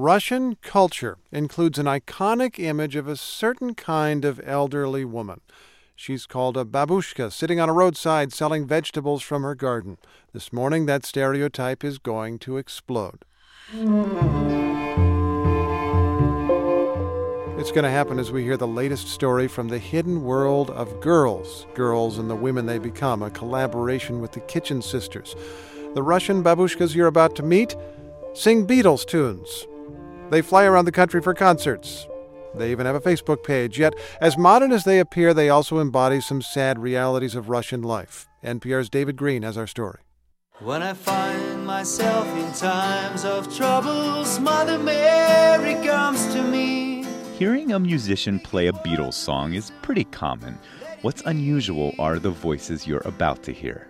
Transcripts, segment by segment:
Russian culture includes an iconic image of a certain kind of elderly woman. She's called a babushka, sitting on a roadside selling vegetables from her garden. This morning, that stereotype is going to explode. It's going to happen as we hear the latest story from the hidden world of girls, girls and the women they become, a collaboration with the Kitchen Sisters. The Russian babushkas you're about to meet sing Beatles tunes. They fly around the country for concerts. They even have a Facebook page. Yet, as modern as they appear, they also embody some sad realities of Russian life. NPR's David Greene has our story. When I find myself in times of troubles, Mother Mary comes to me. Hearing a musician play a Beatles song is pretty common. What's unusual are the voices you're about to hear.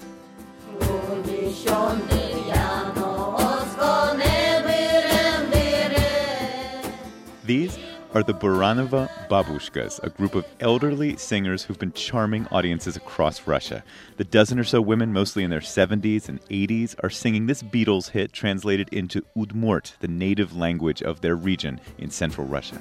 Are the Buranovo Babushkas, a group of elderly singers who've been charming audiences across Russia. The dozen or so women, mostly in their 70s and 80s, are singing this Beatles hit translated into Udmurt, the native language of their region in central Russia.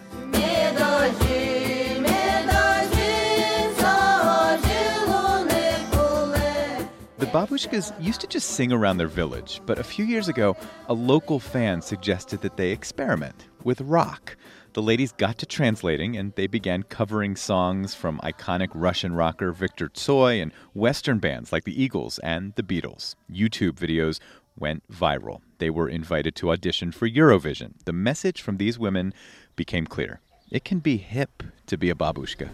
The babushkas used to just sing around their village, but a few years ago, a local fan suggested that they experiment with rock. The ladies got to translating and they began covering songs from iconic Russian rocker Viktor Tsoi and Western bands like the Eagles and the Beatles. YouTube videos went viral. They were invited to audition for Eurovision. The message from these women became clear. It can be hip to be a babushka.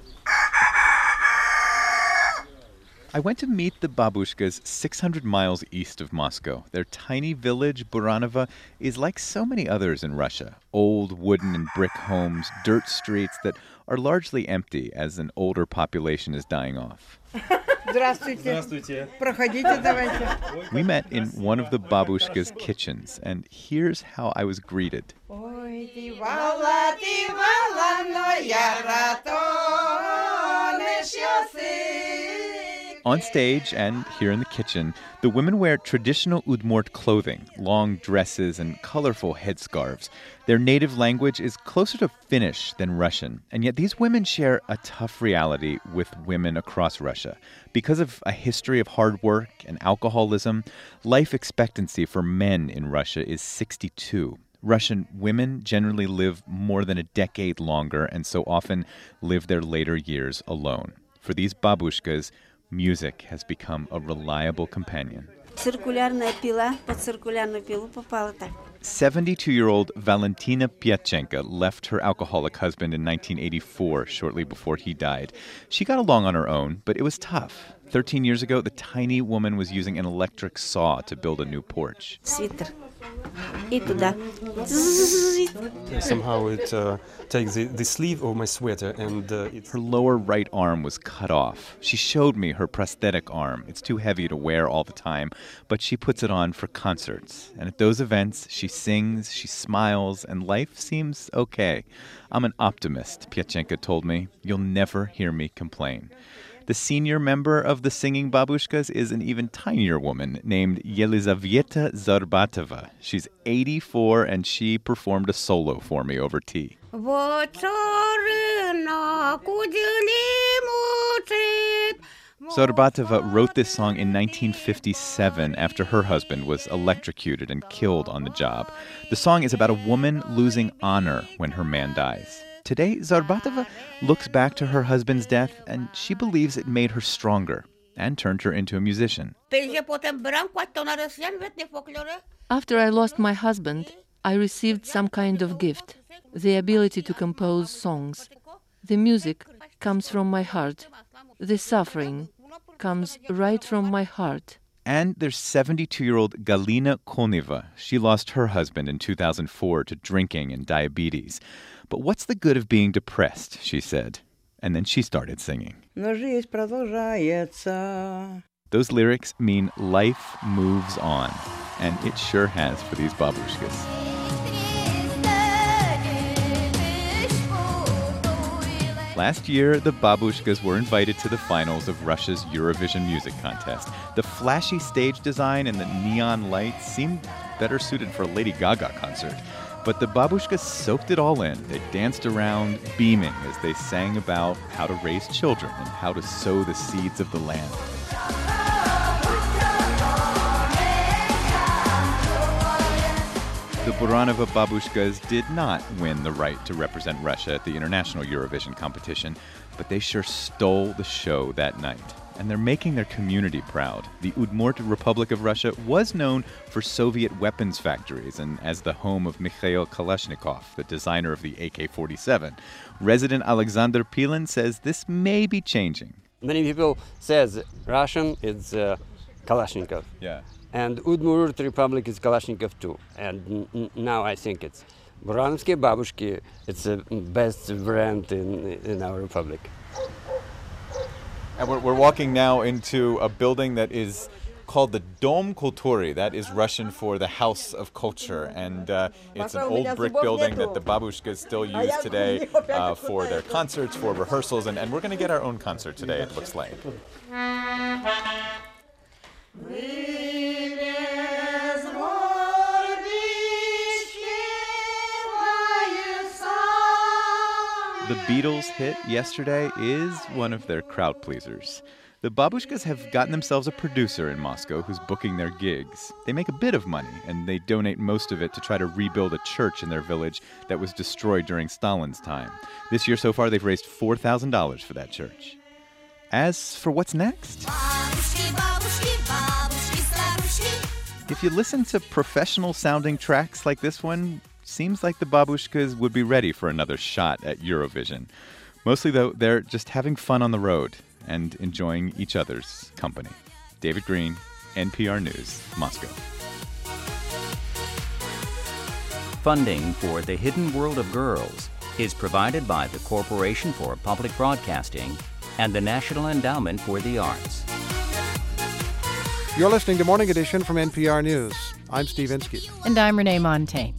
I went to meet the babushkas 600 miles east of Moscow. Their tiny village, Buranovo, is like so many others in Russia old wooden and brick homes, dirt streets that are largely empty as an older population is dying off. We met in one of the babushka's kitchens, and here's how I was greeted. On stage and here in the kitchen, the women wear traditional Udmurt clothing, long dresses and colorful headscarves. Their native language is closer to Finnish than Russian, and yet these women share a tough reality with women across Russia. Because of a history of hard work and alcoholism, life expectancy for men in Russia is 62. Russian women generally live more than a decade longer and so often live their later years alone. For these babushkas, music has become a reliable companion. 72 year old Valentina Pyatchenko left her alcoholic husband in 1984, shortly before he died. She got along on her own, but it was tough. 13 years ago, the tiny woman was using an electric saw to build a new porch. Somehow it uh, takes the, the, sleeve of my sweater and uh, her lower right arm was cut off. She showed me her prosthetic arm. It's too heavy to wear all the time, but she puts it on for concerts. And at those events, she sings, she smiles, and life seems okay. I'm an optimist, Pyatchenko told me. You'll never hear me complain. The senior member of the singing babushkas is an even tinier woman named Yelizaveta Zarbatova. She's 84 and she performed a solo for me over tea. Zarbatova wrote this song in 1957 after her husband was electrocuted and killed on the job. The song is about a woman losing honor when her man dies. Today, Zarbatova looks back to her husband's death and she believes it made her stronger and turned her into a musician. After I lost my husband, I received some kind of gift the ability to compose songs. The music comes from my heart, the suffering comes right from my heart. And there's 72 year old Galina Koneva. She lost her husband in 2004 to drinking and diabetes. But what's the good of being depressed, she said. And then she started singing. Those lyrics mean life moves on. And it sure has for these babushkas. Last year, the Babushkas were invited to the finals of Russia's Eurovision Music Contest. The flashy stage design and the neon lights seemed better suited for a Lady Gaga concert. But the babushkas soaked it all in. They danced around, beaming as they sang about how to raise children and how to sow the seeds of the land. The Buranovo Babushkas did not win the right to represent Russia at the International Eurovision competition, but they sure stole the show that night. And they're making their community proud. The Udmurt Republic of Russia was known for Soviet weapons factories and as the home of Mikhail Kalashnikov, the designer of the AK 47. Resident Alexander Pilin says this may be changing. Many people says Russian is uh, Kalashnikov. Yeah. And Udmurt Republic is Kalashnikov too. And n- now I think it's Buranovsky Babushki. It's the best brand in, in our republic. And we're, we're walking now into a building that is called the Dom Kulturi. That is Russian for the House of Culture. And uh, it's an old brick building that the babushkas still use today uh, for their concerts, for rehearsals. And, and we're going to get our own concert today, it looks like. The Beatles' hit yesterday is one of their crowd pleasers. The Babushkas have gotten themselves a producer in Moscow who's booking their gigs. They make a bit of money, and they donate most of it to try to rebuild a church in their village that was destroyed during Stalin's time. This year so far, they've raised $4,000 for that church. As for what's next, if you listen to professional sounding tracks like this one, seems like the babushkas would be ready for another shot at Eurovision. Mostly, though, they're just having fun on the road and enjoying each other's company. David Greene, NPR News, Moscow. Funding for The Hidden World of Girls is provided by the Corporation for Public Broadcasting and the National Endowment for the Arts. You're listening to Morning Edition from NPR News. I'm Steve Inskeep. And I'm Renee Montagne.